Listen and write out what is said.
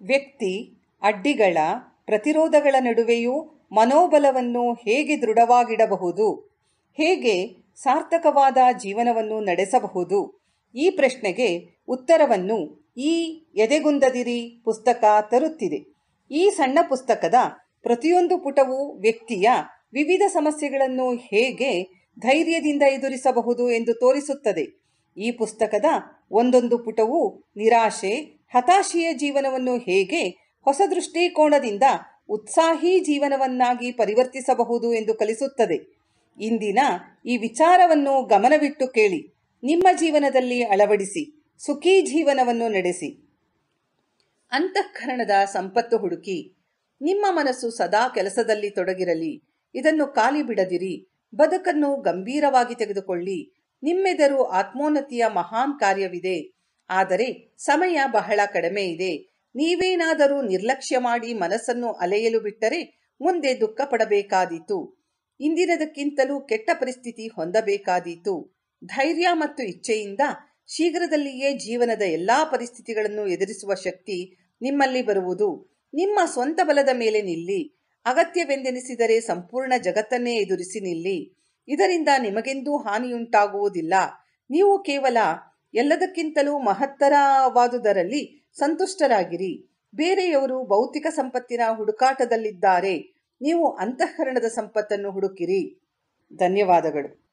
ವ್ಯಕ್ತಿ, ಅಡ್ಡಿಗಳ, ಪ್ರತಿರೋಧಗಳ ನಡುವೆಯೂ ಮನೋಬಲವನ್ನು ಹೇಗೆ ದೃಢವಾಗಿಡಬಹುದು? ಹೇಗೆ ಸಾರ್ಥಕವಾದ ಜೀವನವನ್ನು ನಡೆಸಬಹುದು? ಈ ಪ್ರಶ್ನೆಗೆ ಉತ್ತರವನ್ನು ಈ ಎದೆಗುಂದದಿರಿ ಪುಸ್ತಕ ತರುತ್ತಿದೆ. ಈ ಸಣ್ಣ ಪುಸ್ತಕದ ಪ್ರತಿಯೊಂದು ಪುಟವೂ ವ್ಯಕ್ತಿಯ ವಿವಿಧ ಸಮಸ್ಯೆಗಳನ್ನು ಹೇಗೆ ಧೈರ್ಯದಿಂದ ಎದುರಿಸಬಹುದು ಎಂದು ತೋರಿಸುತ್ತದೆ. ಈ ಪುಸ್ತಕದ ಒಂದೊಂದು ಪುಟವೂ ನಿರಾಶೆ ಹತಾಶೆಯ ಜೀವನವನ್ನು ಹೇಗೆ ಹೊಸ ದೃಷ್ಟಿಕೋನದಿಂದ ಉತ್ಸಾಹಿ ಜೀವನವನ್ನಾಗಿ ಪರಿವರ್ತಿಸಬಹುದು ಎಂದು ಕಲಿಸುತ್ತದೆ. ಇಂದಿನ ಈ ವಿಚಾರವನ್ನು ಗಮನವಿಟ್ಟು ಕೇಳಿ, ನಿಮ್ಮ ಜೀವನದಲ್ಲಿ ಅಳವಡಿಸಿ, ಸುಖೀ ಜೀವನವನ್ನು ನಡೆಸಿ. ಅಂತಃಕರಣದ ಸಂಪತ್ತು ಹುಡುಕಿ, ನಿಮ್ಮ ಮನಸ್ಸು ಸದಾ ಕೆಲಸದಲ್ಲಿ ತೊಡಗಿರಲಿ, ಇದನ್ನು ಖಾಲಿ ಬಿಡದಿರಿ, ಬದುಕನ್ನು ಗಂಭೀರವಾಗಿ ತೆಗೆದುಕೊಳ್ಳಿ, ನಿಮ್ಮೆದರು ಆತ್ಮೋನ್ನತಿಯ ಮಹಾನ್ ಕಾರ್ಯವಿದೆ ಆದರೆ ಸಮಯ ಬಹಳ ಕಡಿಮೆ ಇದೆ. ನೀವೇನಾದರೂ ನಿರ್ಲಕ್ಷ್ಯ ಮಾಡಿ ಮನಸ್ಸನ್ನು ಅಲೆಯಲು ಬಿಟ್ಟರೆ ಮುಂದೆ ದುಃಖ ಪಡಬೇಕಾದೀತು. ಇಂದಿನದಕ್ಕಿಂತಲೂ ಕೆಟ್ಟ ಪರಿಸ್ಥಿತಿ ಹೊಂದಬೇಕಾದೀತು. ಧೈರ್ಯ ಮತ್ತು ಇಚ್ಛೆಯಿಂದ ಶೀಘ್ರದಲ್ಲಿಯೇ ಜೀವನದ ಎಲ್ಲಾ ಪರಿಸ್ಥಿತಿಗಳನ್ನು ಎದುರಿಸುವ ಶಕ್ತಿ ನಿಮ್ಮಲ್ಲಿ ಬರುವುದು. ನಿಮ್ಮ ಸ್ವಂತ ಬಲದ ಮೇಲೆ ನಿಲ್ಲಿ. ಅಗತ್ಯವೆಂದೆನಿಸಿದರೆ ಸಂಪೂರ್ಣ ಜಗತ್ತನ್ನೇ ಎದುರಿಸಿ ನಿಲ್ಲಿ. ಇದರಿಂದ ನಿಮಗೆಂದೂ ಹಾನಿಯುಂಟಾಗುವುದಿಲ್ಲ. ನೀವು ಕೇವಲ ಎಲ್ಲದಕ್ಕಿಂತಲೂ ಮಹತ್ತರವಾದುದರಲ್ಲಿ ಸಂತುಷ್ಟರಾಗಿರಿ. ಬೇರೆಯವರು ಭೌತಿಕ ಸಂಪತ್ತಿನ ಹುಡುಕಾಟದಲ್ಲಿದ್ದಾರೆ. ನೀವು ಅಂತಃಕರಣದ ಸಂಪತ್ತನ್ನು ಹುಡುಕಿರಿ. ಧನ್ಯವಾದಗಳು.